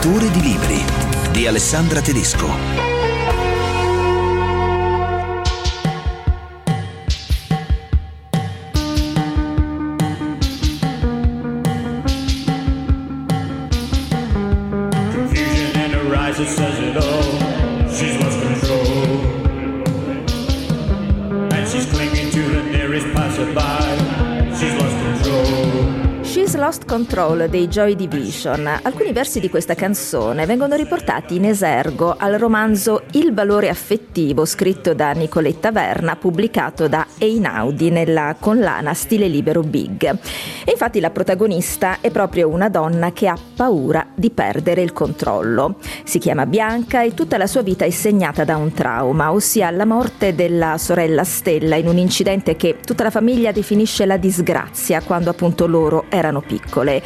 Creature di libri di Alessandra Tedesco. Lost Control dei Joy Division. Alcuni versi di questa canzone vengono riportati in esergo al romanzo Il valore affettivo scritto da Nicoletta Verna, pubblicato da Einaudi nella collana Stile Libero Big. E infatti la protagonista è proprio una donna che ha paura di perdere il controllo. Si chiama Bianca e tutta la sua vita è segnata da un trauma, ossia la morte della sorella Stella in un incidente che tutta la famiglia definisce la disgrazia quando appunto loro erano piccoli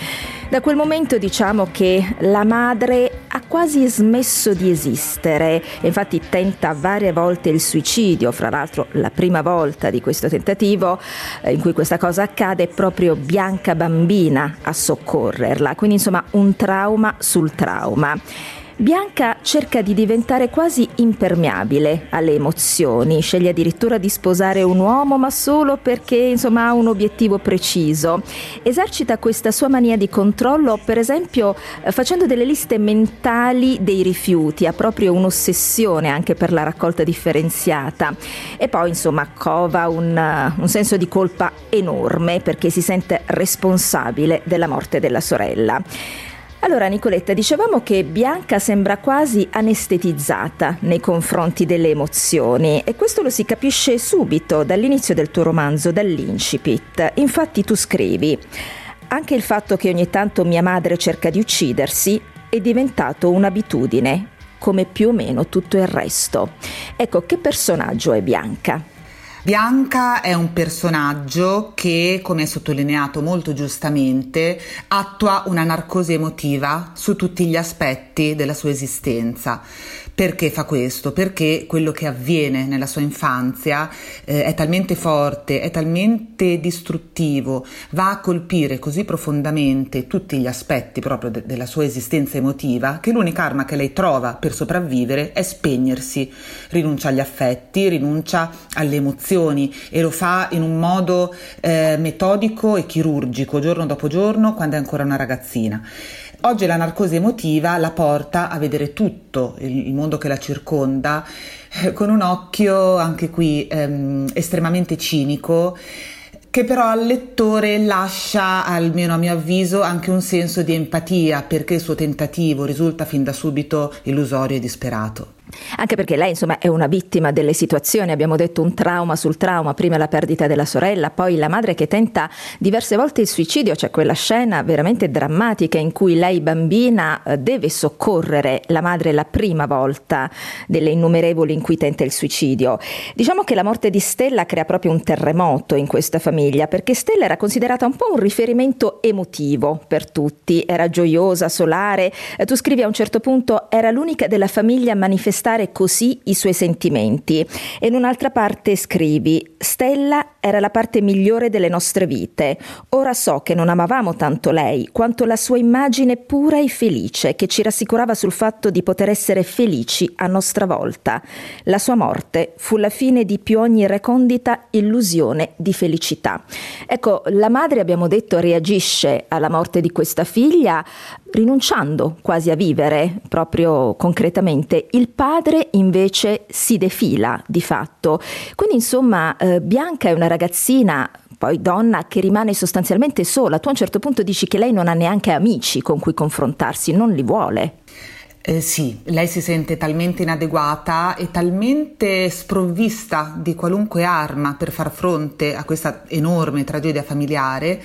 Da quel momento diciamo che la madre ha quasi smesso di esistere infatti tenta varie volte il suicidio, fra l'altro la prima volta di questo tentativo eh, in cui questa cosa accade è proprio Bianca Bambina a soccorrerla, quindi insomma un trauma sul trauma. Bianca cerca di diventare quasi impermeabile alle emozioni, sceglie addirittura di sposare un uomo, ma solo perché insomma, ha un obiettivo preciso. Esercita questa sua mania di controllo, per esempio, eh, facendo delle liste mentali dei rifiuti, ha proprio un'ossessione anche per la raccolta differenziata. E poi, insomma, cova un, uh, un senso di colpa enorme perché si sente responsabile della morte della sorella. Allora Nicoletta, dicevamo che Bianca sembra quasi anestetizzata nei confronti delle emozioni e questo lo si capisce subito dall'inizio del tuo romanzo, dall'incipit. Infatti tu scrivi anche il fatto che ogni tanto mia madre cerca di uccidersi è diventato un'abitudine, come più o meno tutto il resto. Ecco, che personaggio è Bianca? Bianca è un personaggio che, come è sottolineato molto giustamente, attua una narcosi emotiva su tutti gli aspetti della sua esistenza. Perché fa questo? Perché quello che avviene nella sua infanzia eh, è talmente forte, è talmente distruttivo, va a colpire così profondamente tutti gli aspetti proprio de- della sua esistenza emotiva, che l'unica arma che lei trova per sopravvivere è spegnersi, rinuncia agli affetti, rinuncia alle emozioni e lo fa in un modo eh, metodico e chirurgico, giorno dopo giorno, quando è ancora una ragazzina. Oggi la narcosi emotiva la porta a vedere tutto il, mondo che la circonda eh, con un occhio anche qui ehm, estremamente cinico che però al lettore lascia, almeno a mio avviso, anche un senso di empatia perché il suo tentativo risulta fin da subito illusorio e disperato. Anche perché lei insomma è una vittima delle situazioni, abbiamo detto un trauma sul trauma, prima la perdita della sorella, poi la madre che tenta diverse volte il suicidio, c'è quella scena veramente drammatica in cui lei bambina eh, deve soccorrere la madre la prima volta delle innumerevoli in cui tenta il suicidio. Diciamo che la morte di Stella crea proprio un terremoto in questa famiglia perché Stella era considerata un po' un riferimento emotivo per tutti, era gioiosa, solare, eh, tu scrivi a un certo punto era l'unica della famiglia a manifestare così i suoi sentimenti. E in un'altra parte scrivi: Stella era la parte migliore delle nostre vite. Ora so che non amavamo tanto lei quanto la sua immagine pura e felice che ci rassicurava sul fatto di poter essere felici a nostra volta. La sua morte fu la fine di più ogni recondita illusione di felicità. Ecco, la madre, abbiamo detto, reagisce alla morte di questa figlia rinunciando quasi a vivere proprio concretamente. Il padre invece si defila di fatto. Quindi insomma eh, Bianca è una ragazzina poi donna che rimane sostanzialmente sola. Tu a un certo punto dici che lei non ha neanche amici con cui confrontarsi, non li vuole. Eh, sì, lei si sente talmente inadeguata e talmente sprovvista di qualunque arma per far fronte a questa enorme tragedia familiare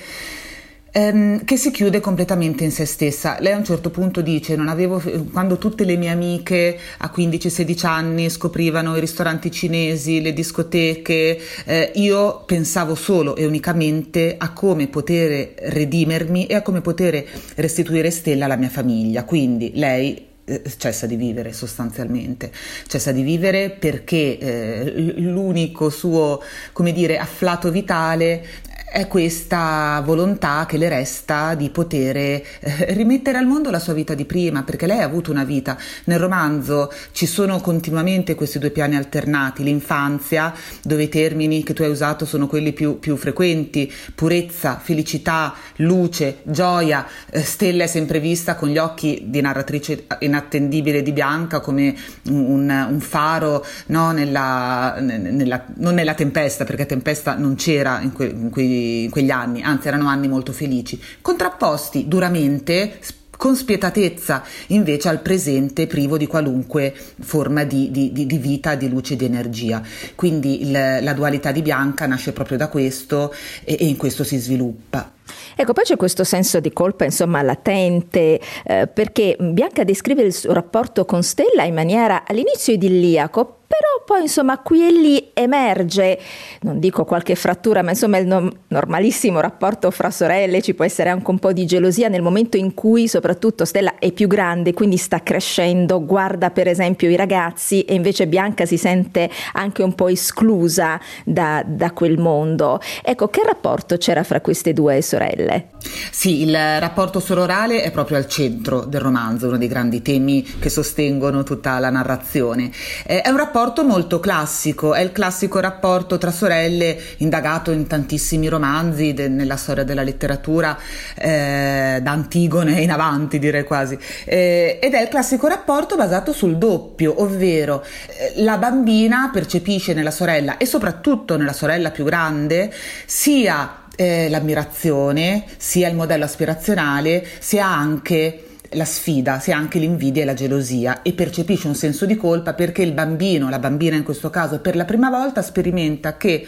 ehm, che si chiude completamente in se stessa. Lei a un certo punto dice: avevo, Quando tutte le mie amiche a 15-16 anni scoprivano i ristoranti cinesi, le discoteche, eh, io pensavo solo e unicamente a come poter redimermi e a come poter restituire Stella alla mia famiglia. Quindi lei eh, cessa di vivere sostanzialmente, cessa di vivere perché eh, l'unico suo, come dire, afflato vitale è questa volontà che le resta di poter eh, rimettere al mondo la sua vita di prima, perché lei ha avuto una vita. Nel romanzo ci sono continuamente questi due piani alternati, l'infanzia, dove i termini che tu hai usato sono quelli più, più frequenti, purezza, felicità, luce, gioia, eh, Stella è sempre vista con gli occhi di narratrice inattendibile di Bianca come un, un faro no, nella, nella, non nella tempesta, perché tempesta non c'era in, que, in quei quegli anni, anzi erano anni molto felici, contrapposti duramente con spietatezza invece al presente privo di qualunque forma di, di, di, di vita, di luce, di energia. Quindi il, la dualità di Bianca nasce proprio da questo e, e in questo si sviluppa. Ecco, poi c'è questo senso di colpa, insomma, latente, eh, perché Bianca descrive il suo rapporto con Stella in maniera all'inizio idilliaco, però poi insomma qui e lì emerge, non dico qualche frattura, ma insomma il no- normalissimo rapporto fra sorelle, ci può essere anche un po' di gelosia nel momento in cui soprattutto Stella è più grande, quindi sta crescendo, guarda per esempio i ragazzi e invece Bianca si sente anche un po' esclusa da, da quel mondo. Ecco, che rapporto c'era fra queste due sorelle? Sì, il rapporto sororale è proprio al centro del romanzo, uno dei grandi temi che sostengono tutta la narrazione. È un rapporto rapporto molto classico, è il classico rapporto tra sorelle indagato in tantissimi romanzi de- nella storia della letteratura, eh, da Antigone in avanti direi quasi, eh, ed è il classico rapporto basato sul doppio, ovvero eh, la bambina percepisce nella sorella e soprattutto nella sorella più grande sia eh, l'ammirazione, sia il modello aspirazionale, sia anche la sfida, sia anche l'invidia e la gelosia e percepisce un senso di colpa perché il bambino, la bambina in questo caso, per la prima volta sperimenta che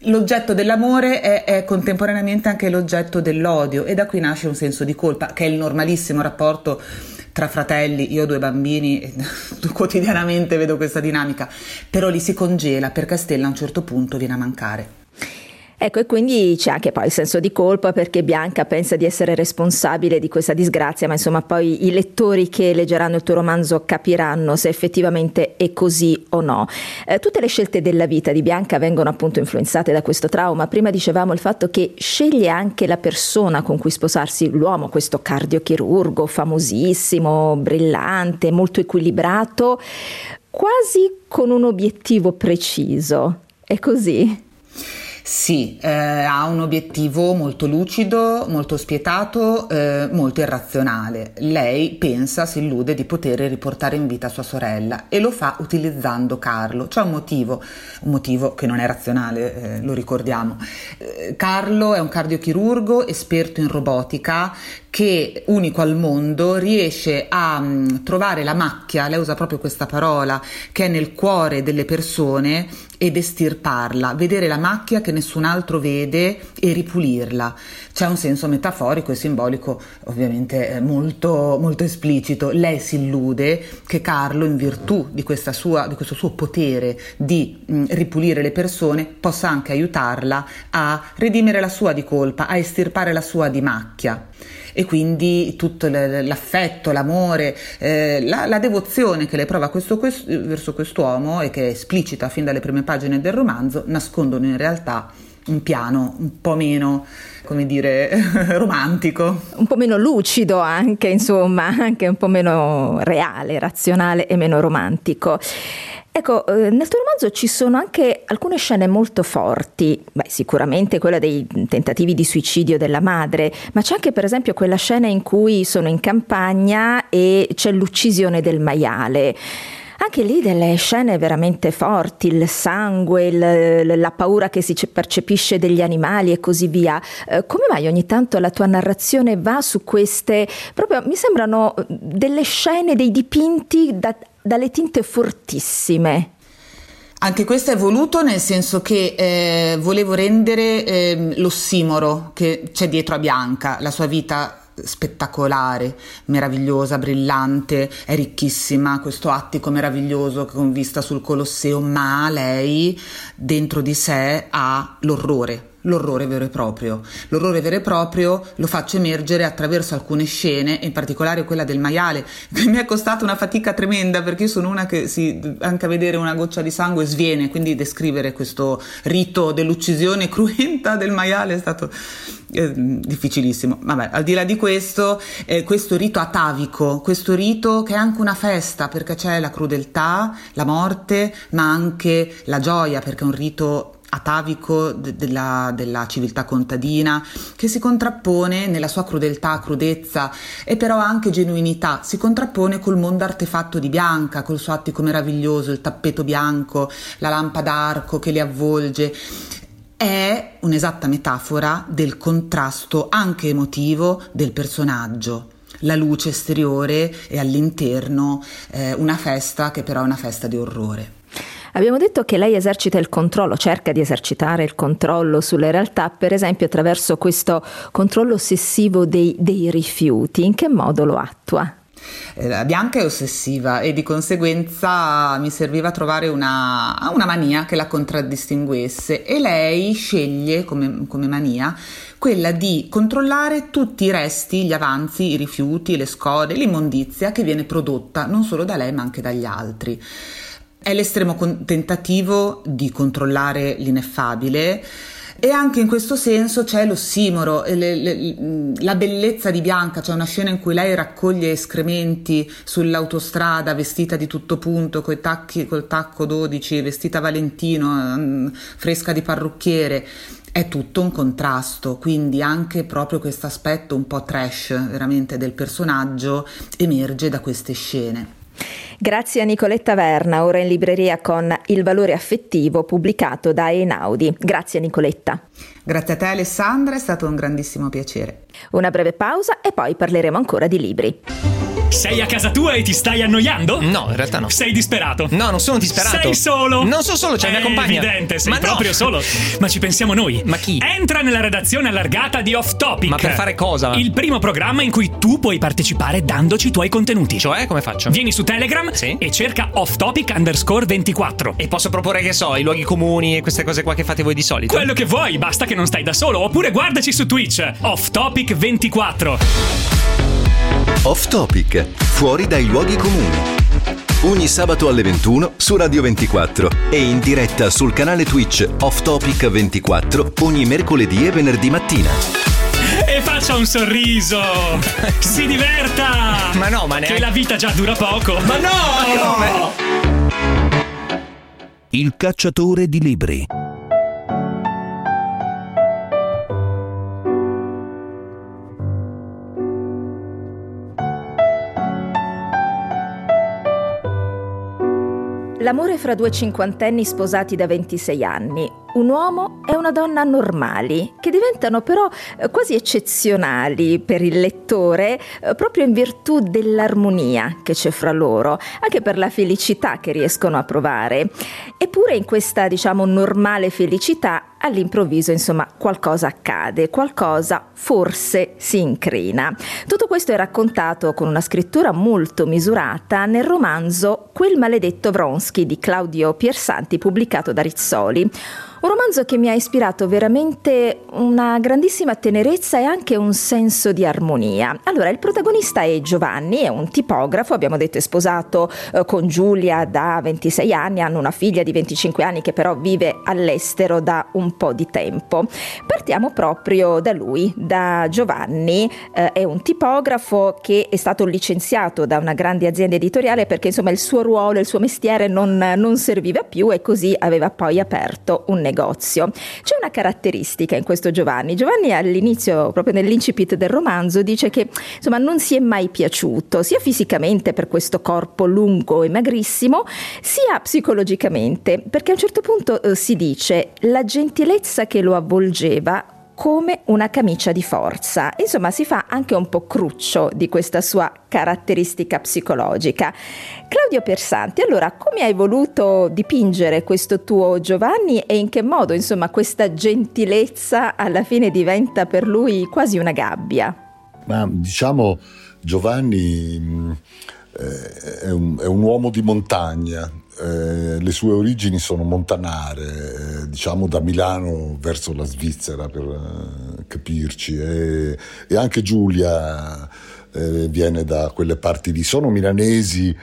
l'oggetto dell'amore è, è, contemporaneamente anche l'oggetto dell'odio e da qui nasce un senso di colpa che è il normalissimo rapporto tra fratelli, io ho due bambini, quotidianamente vedo questa dinamica, però li si congela perché Stella a un certo punto viene a mancare. Ecco, e quindi c'è anche poi il senso di colpa perché Bianca pensa di essere responsabile di questa disgrazia, ma insomma poi i lettori che leggeranno il tuo romanzo capiranno se effettivamente è così o no. Eh, tutte le scelte della vita di Bianca vengono appunto influenzate da questo trauma. Prima dicevamo il fatto che sceglie anche la persona con cui sposarsi, l'uomo, questo cardiochirurgo famosissimo, brillante, molto equilibrato, quasi con un obiettivo preciso. È così? Sì, eh, ha un obiettivo molto lucido, molto spietato, eh, molto irrazionale. Lei pensa, si illude di poter riportare in vita sua sorella e lo fa utilizzando Carlo. C'è un motivo, un motivo che non è razionale, eh, lo ricordiamo. Eh, Carlo è un cardiochirurgo esperto in robotica che unico al mondo riesce a um, trovare la macchia, lei usa proprio questa parola, che è nel cuore delle persone ed estirparla, vedere la macchia che nessun altro vede e ripulirla. C'è un senso metaforico e simbolico ovviamente molto, molto esplicito. Lei si illude che Carlo, in virtù di, sua, di questo suo potere di mh, ripulire le persone, possa anche aiutarla a redimere la sua di colpa, a estirpare la sua di macchia e quindi tutto l'affetto, l'amore, eh, la, la, devozione che lei prova questo, questo, verso quest'uomo e che è esplicita fin dalle prime pagine del romanzo nascondono in realtà un piano un po' meno come dire, romantico. Un po' meno lucido anche, insomma, anche un po' meno reale, razionale e meno romantico. Ecco, eh, nel tuo romanzo ci sono anche alcune scene molto forti, Beh, sicuramente quella dei tentativi di suicidio della madre, ma c'è anche per esempio quella scena in cui sono in campagna e c'è l'uccisione del maiale. Anche lì delle scene veramente forti, il sangue, il, la paura che si percepisce degli animali e così via. Eh, come mai ogni tanto la tua narrazione va su queste, proprio mi sembrano delle scene, dei dipinti da dalle tinte fortissime. Anche questo è voluto nel senso che eh, volevo rendere eh, l'ossimoro che c'è dietro a Bianca, la sua vita spettacolare, meravigliosa, brillante, è ricchissima, questo attico meraviglioso con vista sul Colosseo, ma lei dentro di sé ha l'orrore l'orrore vero e proprio. L'orrore vero e proprio lo faccio emergere attraverso alcune scene, in particolare quella del maiale, che mi è costata una fatica tremenda perché io sono una che si, anche a vedere una goccia di sangue sviene, quindi descrivere questo rito dell'uccisione cruenta del maiale è stato eh, difficilissimo. Vabbè, al di là di questo, eh, questo rito atavico, questo rito che è anche una festa perché c'è la crudeltà, la morte, ma anche la gioia perché è un rito atavico de- della, della, civiltà contadina che si contrappone nella sua crudeltà, crudezza e però anche genuinità, si contrappone col mondo artefatto di Bianca, col suo attico meraviglioso, il tappeto bianco, la lampada d'arco che li avvolge. È un'esatta metafora del contrasto anche emotivo del personaggio la luce esteriore e all'interno eh, una festa che però è una festa di orrore. Abbiamo detto che lei esercita il controllo, cerca di esercitare il controllo sulle realtà, per esempio attraverso questo controllo ossessivo dei, dei rifiuti. In che modo lo attua? Eh, la Bianca è ossessiva e di conseguenza mi serviva trovare una, una mania che la contraddistinguesse e lei sceglie come, come, mania quella di controllare tutti i resti, gli avanzi, i rifiuti, le scode, l'immondizia che viene prodotta non solo da lei ma anche dagli altri. È l'estremo con- tentativo di controllare l'ineffabile. E anche in questo senso c'è l'ossimoro, le, le, la bellezza di Bianca, c'è una scena in cui lei raccoglie escrementi sull'autostrada vestita di tutto punto, tacchi, col tacco 12, vestita Valentino, mm, fresca di parrucchiere. È tutto un contrasto, quindi anche proprio questo aspetto un po' trash veramente del personaggio emerge da queste scene. Grazie a Nicoletta Verna, ora in libreria con Il valore affettivo pubblicato da Einaudi. Grazie Nicoletta. Grazie a te Alessandra, è stato un grandissimo piacere. Una breve pausa e poi parleremo ancora di libri. Sei a casa tua e ti stai annoiando? No, in realtà no. Sei disperato? No, non sono disperato. Sei solo? Non sono solo, c'è È mia compagna. evidente, sei Ma no. proprio solo. Ma ci pensiamo noi. Ma chi? Entra nella redazione allargata di Off Topic. Ma per fare cosa? Il primo programma in cui tu puoi partecipare dandoci i tuoi contenuti. Cioè, come faccio? Vieni su Telegram Sì. e cerca Off Topic underscore 24. E posso proporre, che so, i luoghi comuni e queste cose qua che fate voi di solito? Quello che vuoi, basta che non stai da solo. Oppure guardaci su Twitch, Off Topic 24. Off Topic, fuori dai luoghi comuni. Ogni sabato alle 21 su Radio 24 e in diretta sul canale Twitch Off Topic 24 ogni mercoledì e venerdì mattina. E faccia un sorriso! Si diverta! Ma no, ma neanche- Che la vita già dura poco! Ma no! Ma come? Il cacciatore di libri. L'amore fra due cinquantenni sposati da 26 anni, un uomo e una donna normali, che diventano però eh, quasi eccezionali per il lettore eh, proprio in virtù dell'armonia che c'è fra loro, anche per la felicità che riescono a provare. Eppure in questa, diciamo, normale felicità all'improvviso, insomma, qualcosa accade, qualcosa forse si incrina. Tutto questo è raccontato con una scrittura molto misurata nel romanzo Quel maledetto Vronsky di Claudio Piersanti pubblicato da Rizzoli. Un romanzo che mi ha ispirato veramente una grandissima tenerezza e anche un senso di armonia. Allora, il protagonista è Giovanni, è un tipografo, abbiamo detto è sposato eh, con Giulia da 26 anni, hanno una figlia di 25 anni che però vive all'estero da un po' di tempo. Partiamo proprio da lui, da Giovanni, eh, è un tipografo che è stato licenziato da una grande azienda editoriale perché insomma il suo ruolo, il suo mestiere non, non serviva più e così aveva poi aperto un negozio. C'è una caratteristica in questo Giovanni. Giovanni all'inizio, proprio nell'incipit del romanzo, dice che insomma non si è mai piaciuto, sia fisicamente per questo corpo lungo e magrissimo, sia psicologicamente, perché a un certo punto eh, si dice la gentilezza che lo avvolgeva come una camicia di forza. Insomma, si fa anche un po' cruccio di questa sua caratteristica psicologica. Claudio Persanti, allora, come hai voluto dipingere questo tuo Giovanni e in che modo, insomma, questa gentilezza alla fine diventa per lui quasi una gabbia? Ma diciamo Giovanni mh, eh, è, un, è un uomo di montagna, eh, le sue origini sono montanare, eh, diciamo da Milano verso la Svizzera per eh, capirci, e, anche Giulia viene da quelle parti lì. Sono milanesi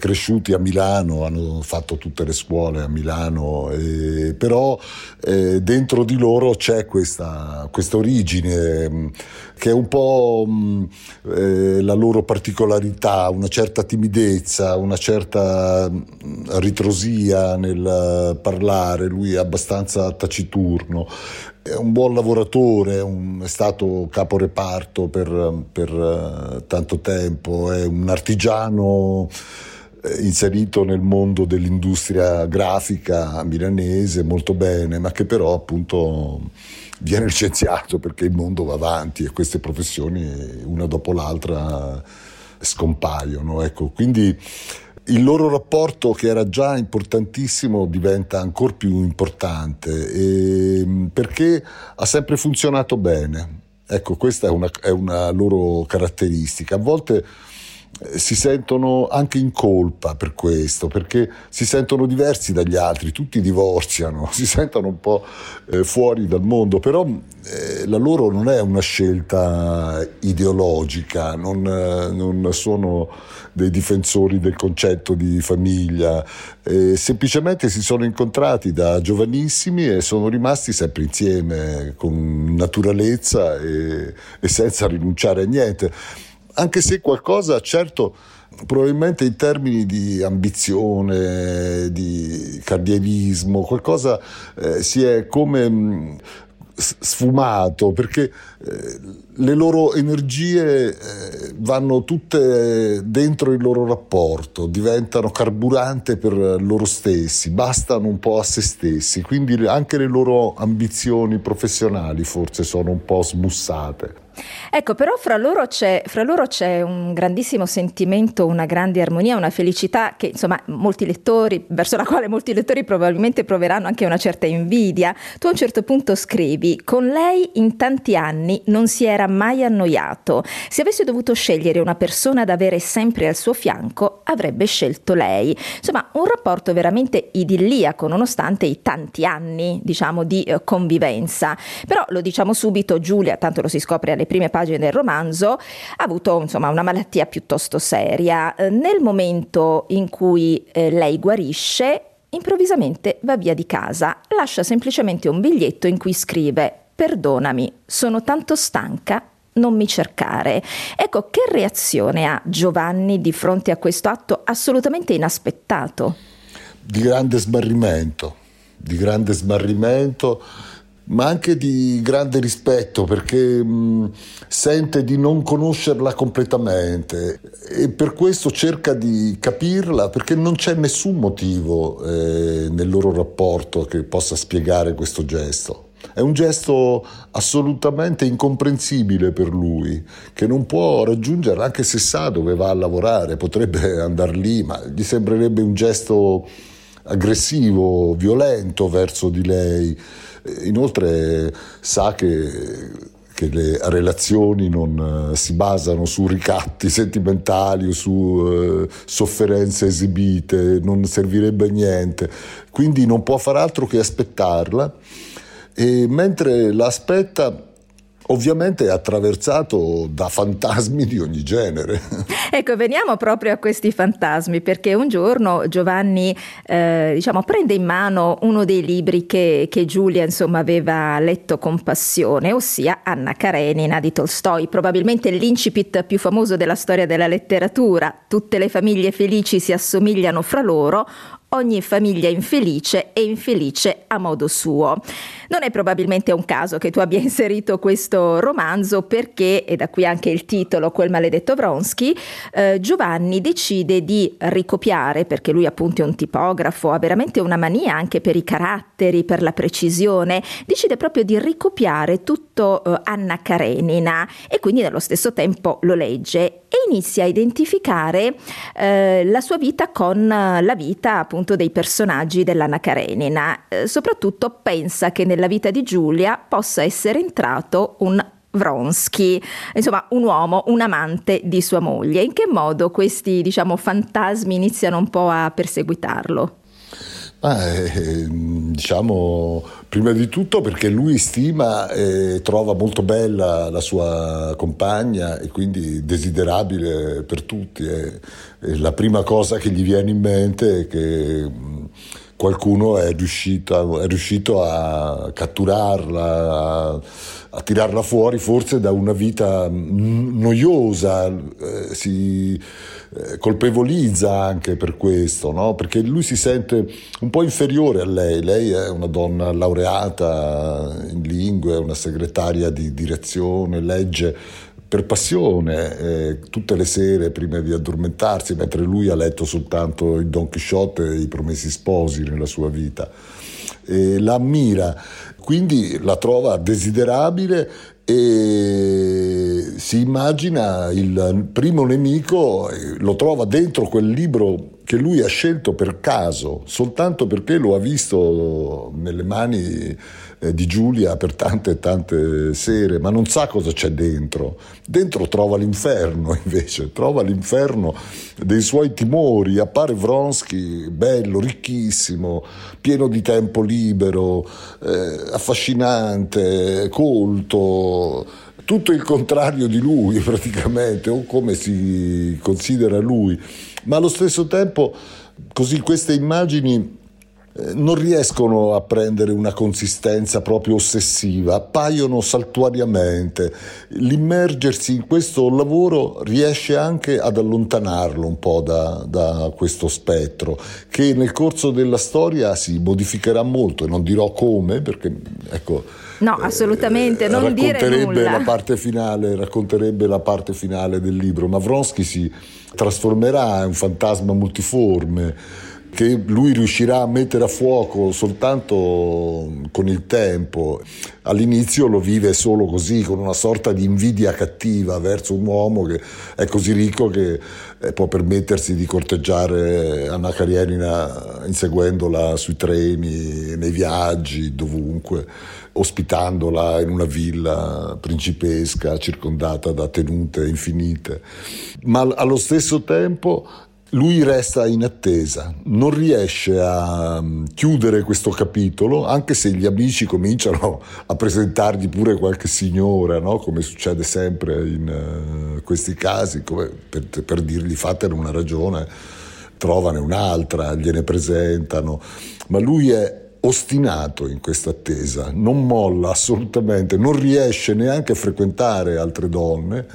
cresciuti a Milano, hanno fatto tutte le scuole a Milano, eh, però eh, dentro di loro c'è questa, questa origine mm, che è un po' mh, mm, eh, la loro particolarità, una certa timidezza, una certa mh, mm, ritrosia nel parlare, lui è abbastanza taciturno. È un buon lavoratore, un, è stato caporeparto per, per uh, tanto tempo, è un artigiano eh, inserito nel mondo dell'industria grafica milanese molto bene, ma che però appunto viene licenziato perché il mondo va avanti e queste professioni una dopo l'altra scompaiono. Ecco, quindi il loro rapporto che era già importantissimo diventa ancora più importante e, perché ha sempre funzionato bene. Ecco, questa è una, è una loro caratteristica. A volte si sentono anche in colpa per questo, perché si sentono diversi dagli altri, tutti divorziano, si sentono un po' eh, fuori dal mondo, però eh, la loro non è una scelta ideologica, non, eh, non sono dei difensori del concetto di famiglia, eh, semplicemente si sono incontrati da giovanissimi e sono rimasti sempre insieme con naturalezza e, e senza rinunciare a niente anche se qualcosa certo probabilmente in termini di ambizione, di cardialismo, qualcosa eh, si è come mh, sfumato perché eh, le loro energie eh, vanno tutte dentro il loro rapporto, diventano carburante per loro stessi, bastano un po' a se stessi, quindi anche le loro ambizioni professionali forse sono un po' smussate. Ecco, però fra loro, fra loro, c'è, un grandissimo sentimento, una grande armonia, una felicità che insomma molti lettori, verso la quale molti lettori probabilmente proveranno anche una certa invidia. Tu a un certo punto scrivi, con lei in tanti anni non si era mai annoiato. Se avesse dovuto scegliere una persona da avere sempre al suo fianco, avrebbe scelto lei. Insomma, un rapporto veramente idilliaco, nonostante i tanti anni, diciamo, di eh, convivenza. Però lo diciamo subito, Giulia, tanto lo si scopre alle prime pagine del romanzo, ha avuto insomma, una malattia piuttosto seria. Eh, nel momento in cui eh, lei guarisce, improvvisamente va via di casa, lascia semplicemente un biglietto in cui scrive Perdonami, sono tanto stanca, non mi cercare. Ecco, che reazione ha Giovanni di fronte a questo atto assolutamente inaspettato? Di grande smarrimento, di grande smarrimento ma anche di grande rispetto perché mh, sente di non conoscerla completamente e per questo cerca di capirla perché non c'è nessun motivo eh, nel loro rapporto che possa spiegare questo gesto. È un gesto assolutamente incomprensibile per lui, che non può raggiungere anche se sa dove va a lavorare, potrebbe andare lì, ma gli sembrerebbe un gesto aggressivo, violento verso di lei. Inoltre sa che che le relazioni non uh, si basano su ricatti sentimentali o su uh, sofferenze esibite, non servirebbe a niente, quindi non può far altro che aspettarla. E mentre l'aspetta ovviamente è attraversato da fantasmi di ogni genere. Ecco, veniamo proprio a questi fantasmi, perché un giorno Giovanni eh, diciamo, prende in mano uno dei libri che, che, Giulia insomma, aveva letto con passione, ossia Anna Karenina di Tolstoi, probabilmente l'incipit più famoso della storia della letteratura. Tutte le famiglie felici si assomigliano fra loro, ogni famiglia infelice e infelice a modo suo. Non è probabilmente un caso che tu abbia inserito questo romanzo perché, e da qui anche il titolo, Quel maledetto Vronsky, eh, Giovanni decide di ricopiare, perché lui appunto è un tipografo, ha veramente una mania anche per i caratteri, per la precisione, decide proprio di ricopiare tutto eh, Anna Karenina e quindi nello stesso tempo lo legge inizia a identificare eh, la sua vita con la vita appunto dei personaggi dell'Anna Karenina. Eh, soprattutto pensa che nella vita di Giulia possa essere entrato un Vronsky, insomma un uomo, un amante di sua moglie. In che modo questi diciamo, fantasmi iniziano un po' a perseguitarlo? Ah, eh, diciamo, prima di tutto perché lui stima e trova molto bella la sua compagna e quindi desiderabile per tutti. E, e la prima cosa che gli viene in mente è che qualcuno è riuscito, è riuscito a catturarla, a, a, tirarla fuori forse da una vita noiosa, eh, si eh, colpevolizza anche per questo, no? perché lui si sente un po' inferiore a lei, lei è una donna laureata in lingue, una segretaria di direzione, legge per passione eh, tutte le sere prima di addormentarsi, mentre lui ha letto soltanto il Don Chisciotte e i Promessi Sposi nella sua vita. E la ammira, quindi la trova desiderabile e si immagina il primo nemico, lo trova dentro quel libro che lui ha scelto per caso, soltanto perché lo ha visto nelle mani eh, di Giulia per tante e tante sere, ma non sa cosa c'è dentro. Dentro trova l'inferno invece, trova l'inferno dei suoi timori. Appare Vronsky bello, ricchissimo, pieno di tempo libero, eh, affascinante, colto tutto il contrario di lui praticamente, o come si considera lui, ma allo stesso tempo così queste immagini non riescono a prendere una consistenza proprio ossessiva, appaiono saltuariamente. L'immergersi in questo lavoro riesce anche ad allontanarlo un po' da, da, questo spettro, che nel corso della storia si modificherà molto, e non dirò come, perché ecco. No, assolutamente, eh, non dire nulla. La parte finale, racconterebbe la parte finale del libro, ma Vronsky si trasformerà in un fantasma multiforme che lui riuscirà a mettere a fuoco soltanto con il tempo. All'inizio lo vive solo così, con una sorta di invidia cattiva verso un uomo che è così ricco che eh, può permettersi di corteggiare Anna Karenina inseguendola sui treni, nei viaggi, dovunque, ospitandola in una villa principesca circondata da tenute infinite. Ma allo stesso tempo lui resta in attesa, non riesce a mm, chiudere questo capitolo, anche se gli amici cominciano a presentargli pure qualche signora, no? come succede sempre in uh, questi casi, per, per, dirgli fatene una ragione, trovane un'altra, gliene presentano, ma lui è ostinato in questa attesa, non molla assolutamente, non riesce neanche a frequentare altre donne,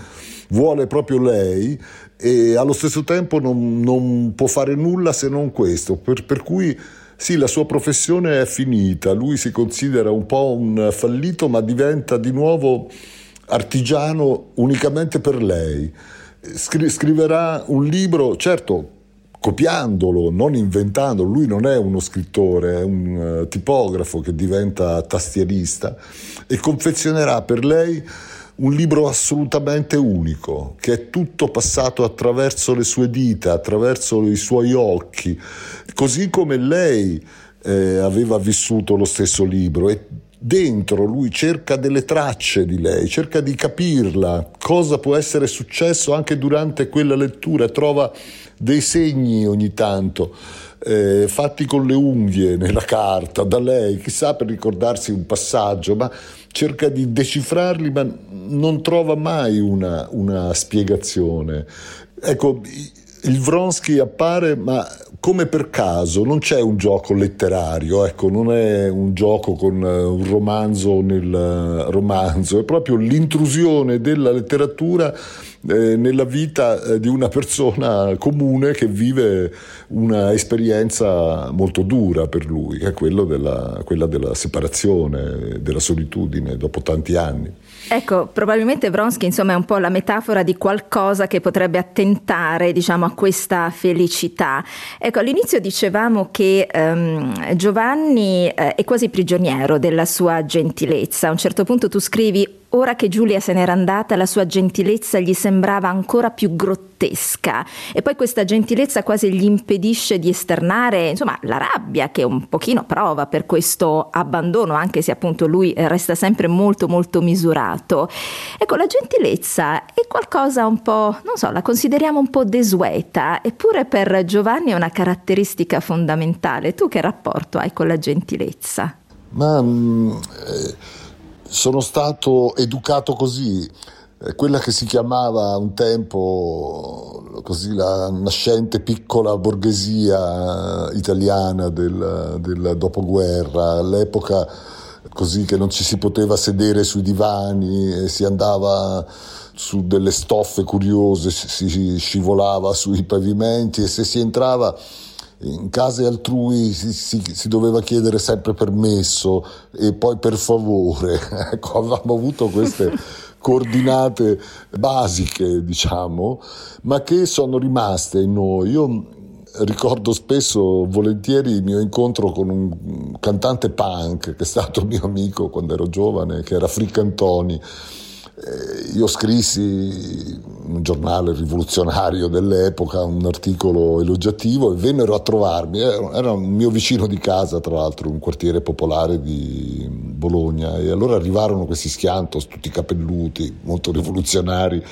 vuole proprio lei e allo stesso tempo non, non può fare nulla se non questo, per, per cui sì, la sua professione è finita, lui si considera un po' un fallito, ma diventa di nuovo artigiano unicamente per lei. Scri- scriverà un libro, certo, copiandolo, non inventandolo, lui non è uno scrittore, è un uh, tipografo che diventa tastierista e confezionerà per lei un libro assolutamente unico, che è tutto passato attraverso le sue dita, attraverso i suoi occhi, così come lei eh, aveva vissuto lo stesso libro e dentro lui cerca delle tracce di lei, cerca di capirla, cosa può essere successo anche durante quella lettura, trova dei segni ogni tanto. Eh, fatti con le unghie nella carta da lei, chissà per ricordarsi un passaggio, ma cerca di decifrarli ma non trova mai una, una spiegazione. Ecco, il Vronsky appare, ma come per caso, non c'è un gioco letterario, ecco, non è un gioco con eh, un romanzo nel eh, romanzo, è proprio l'intrusione della letteratura eh, nella vita eh, di una persona comune che vive una esperienza molto dura per lui, che è della, quella della separazione, della solitudine dopo tanti anni. Ecco, probabilmente Vronsky insomma è un po' la metafora di qualcosa che potrebbe attentare diciamo, a questa felicità. Ecco, all'inizio dicevamo che um, Giovanni eh, è quasi prigioniero della sua gentilezza. A un certo punto tu scrivi ora che Giulia se n'era andata la sua gentilezza gli sembrava ancora più grottesca e poi questa gentilezza quasi gli impedisce di esternare insomma la rabbia che un pochino prova per questo abbandono anche se appunto lui resta sempre molto molto misurato. Ecco la gentilezza è qualcosa un po' non so la consideriamo un po' desueta eppure per Giovanni è una caratteristica fondamentale. Tu che rapporto hai con la gentilezza? Ma mm, eh, sono stato educato così. Quella che si chiamava un tempo così la nascente piccola borghesia italiana del, del dopoguerra, all'epoca così che non ci si poteva sedere sui divani e si andava su delle stoffe curiose, si scivolava sui pavimenti e se si entrava in case altrui si, si, si, doveva chiedere sempre permesso e poi per favore. ecco, avevamo avuto queste coordinate basiche, diciamo, ma che sono rimaste in noi. Io ricordo spesso, volentieri, il mio incontro con un cantante punk che è stato mio amico quando ero giovane, che era Frick Antoni io scrissi un giornale rivoluzionario dell'epoca un articolo elogiativo e vennero a trovarmi, era un mio vicino di casa tra l'altro, un quartiere popolare di Bologna e allora arrivarono questi schiantos tutti capelluti, molto rivoluzionari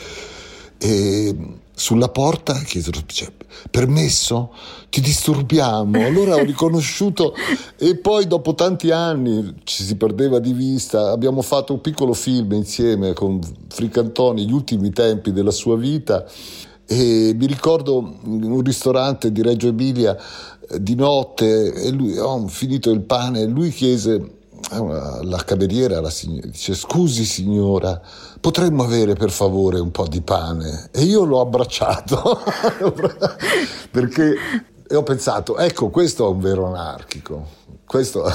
e sulla porta chiesero cioè, permesso? Ti disturbiamo. Allora ho riconosciuto e poi dopo tanti anni ci si perdeva di vista. Abbiamo fatto un piccolo film insieme con Fricantoni gli ultimi tempi della sua vita. E mi ricordo in un ristorante di Reggio Emilia eh, di notte e lui ho finito il pane e lui chiese la cameriera la signora, dice scusi signora potremmo avere per favore un po' di pane. E io l'ho abbracciato. Perché ho pensato ecco questo è un vero anarchico. Questo,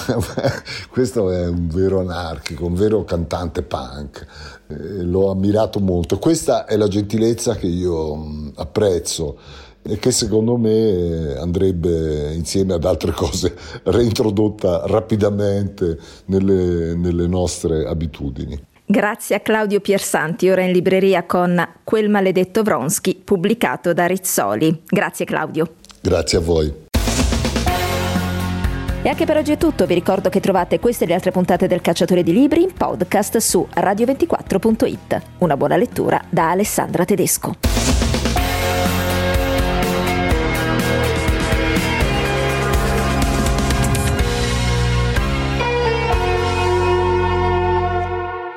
questo è un vero anarchico un vero cantante punk. Eh, l'ho ammirato molto. Questa è la gentilezza che io mh, apprezzo e che secondo me andrebbe insieme ad altre cose reintrodotta rapidamente nelle, nelle nostre abitudini. Grazie a Claudio Piersanti, ora in libreria con Quel maledetto Vronsky, pubblicato da Rizzoli. Grazie Claudio. Grazie a voi. E anche per oggi è tutto, vi ricordo che trovate queste e le altre puntate del Cacciatore di Libri in podcast su radio24.it. Una buona lettura da Alessandra Tedesco.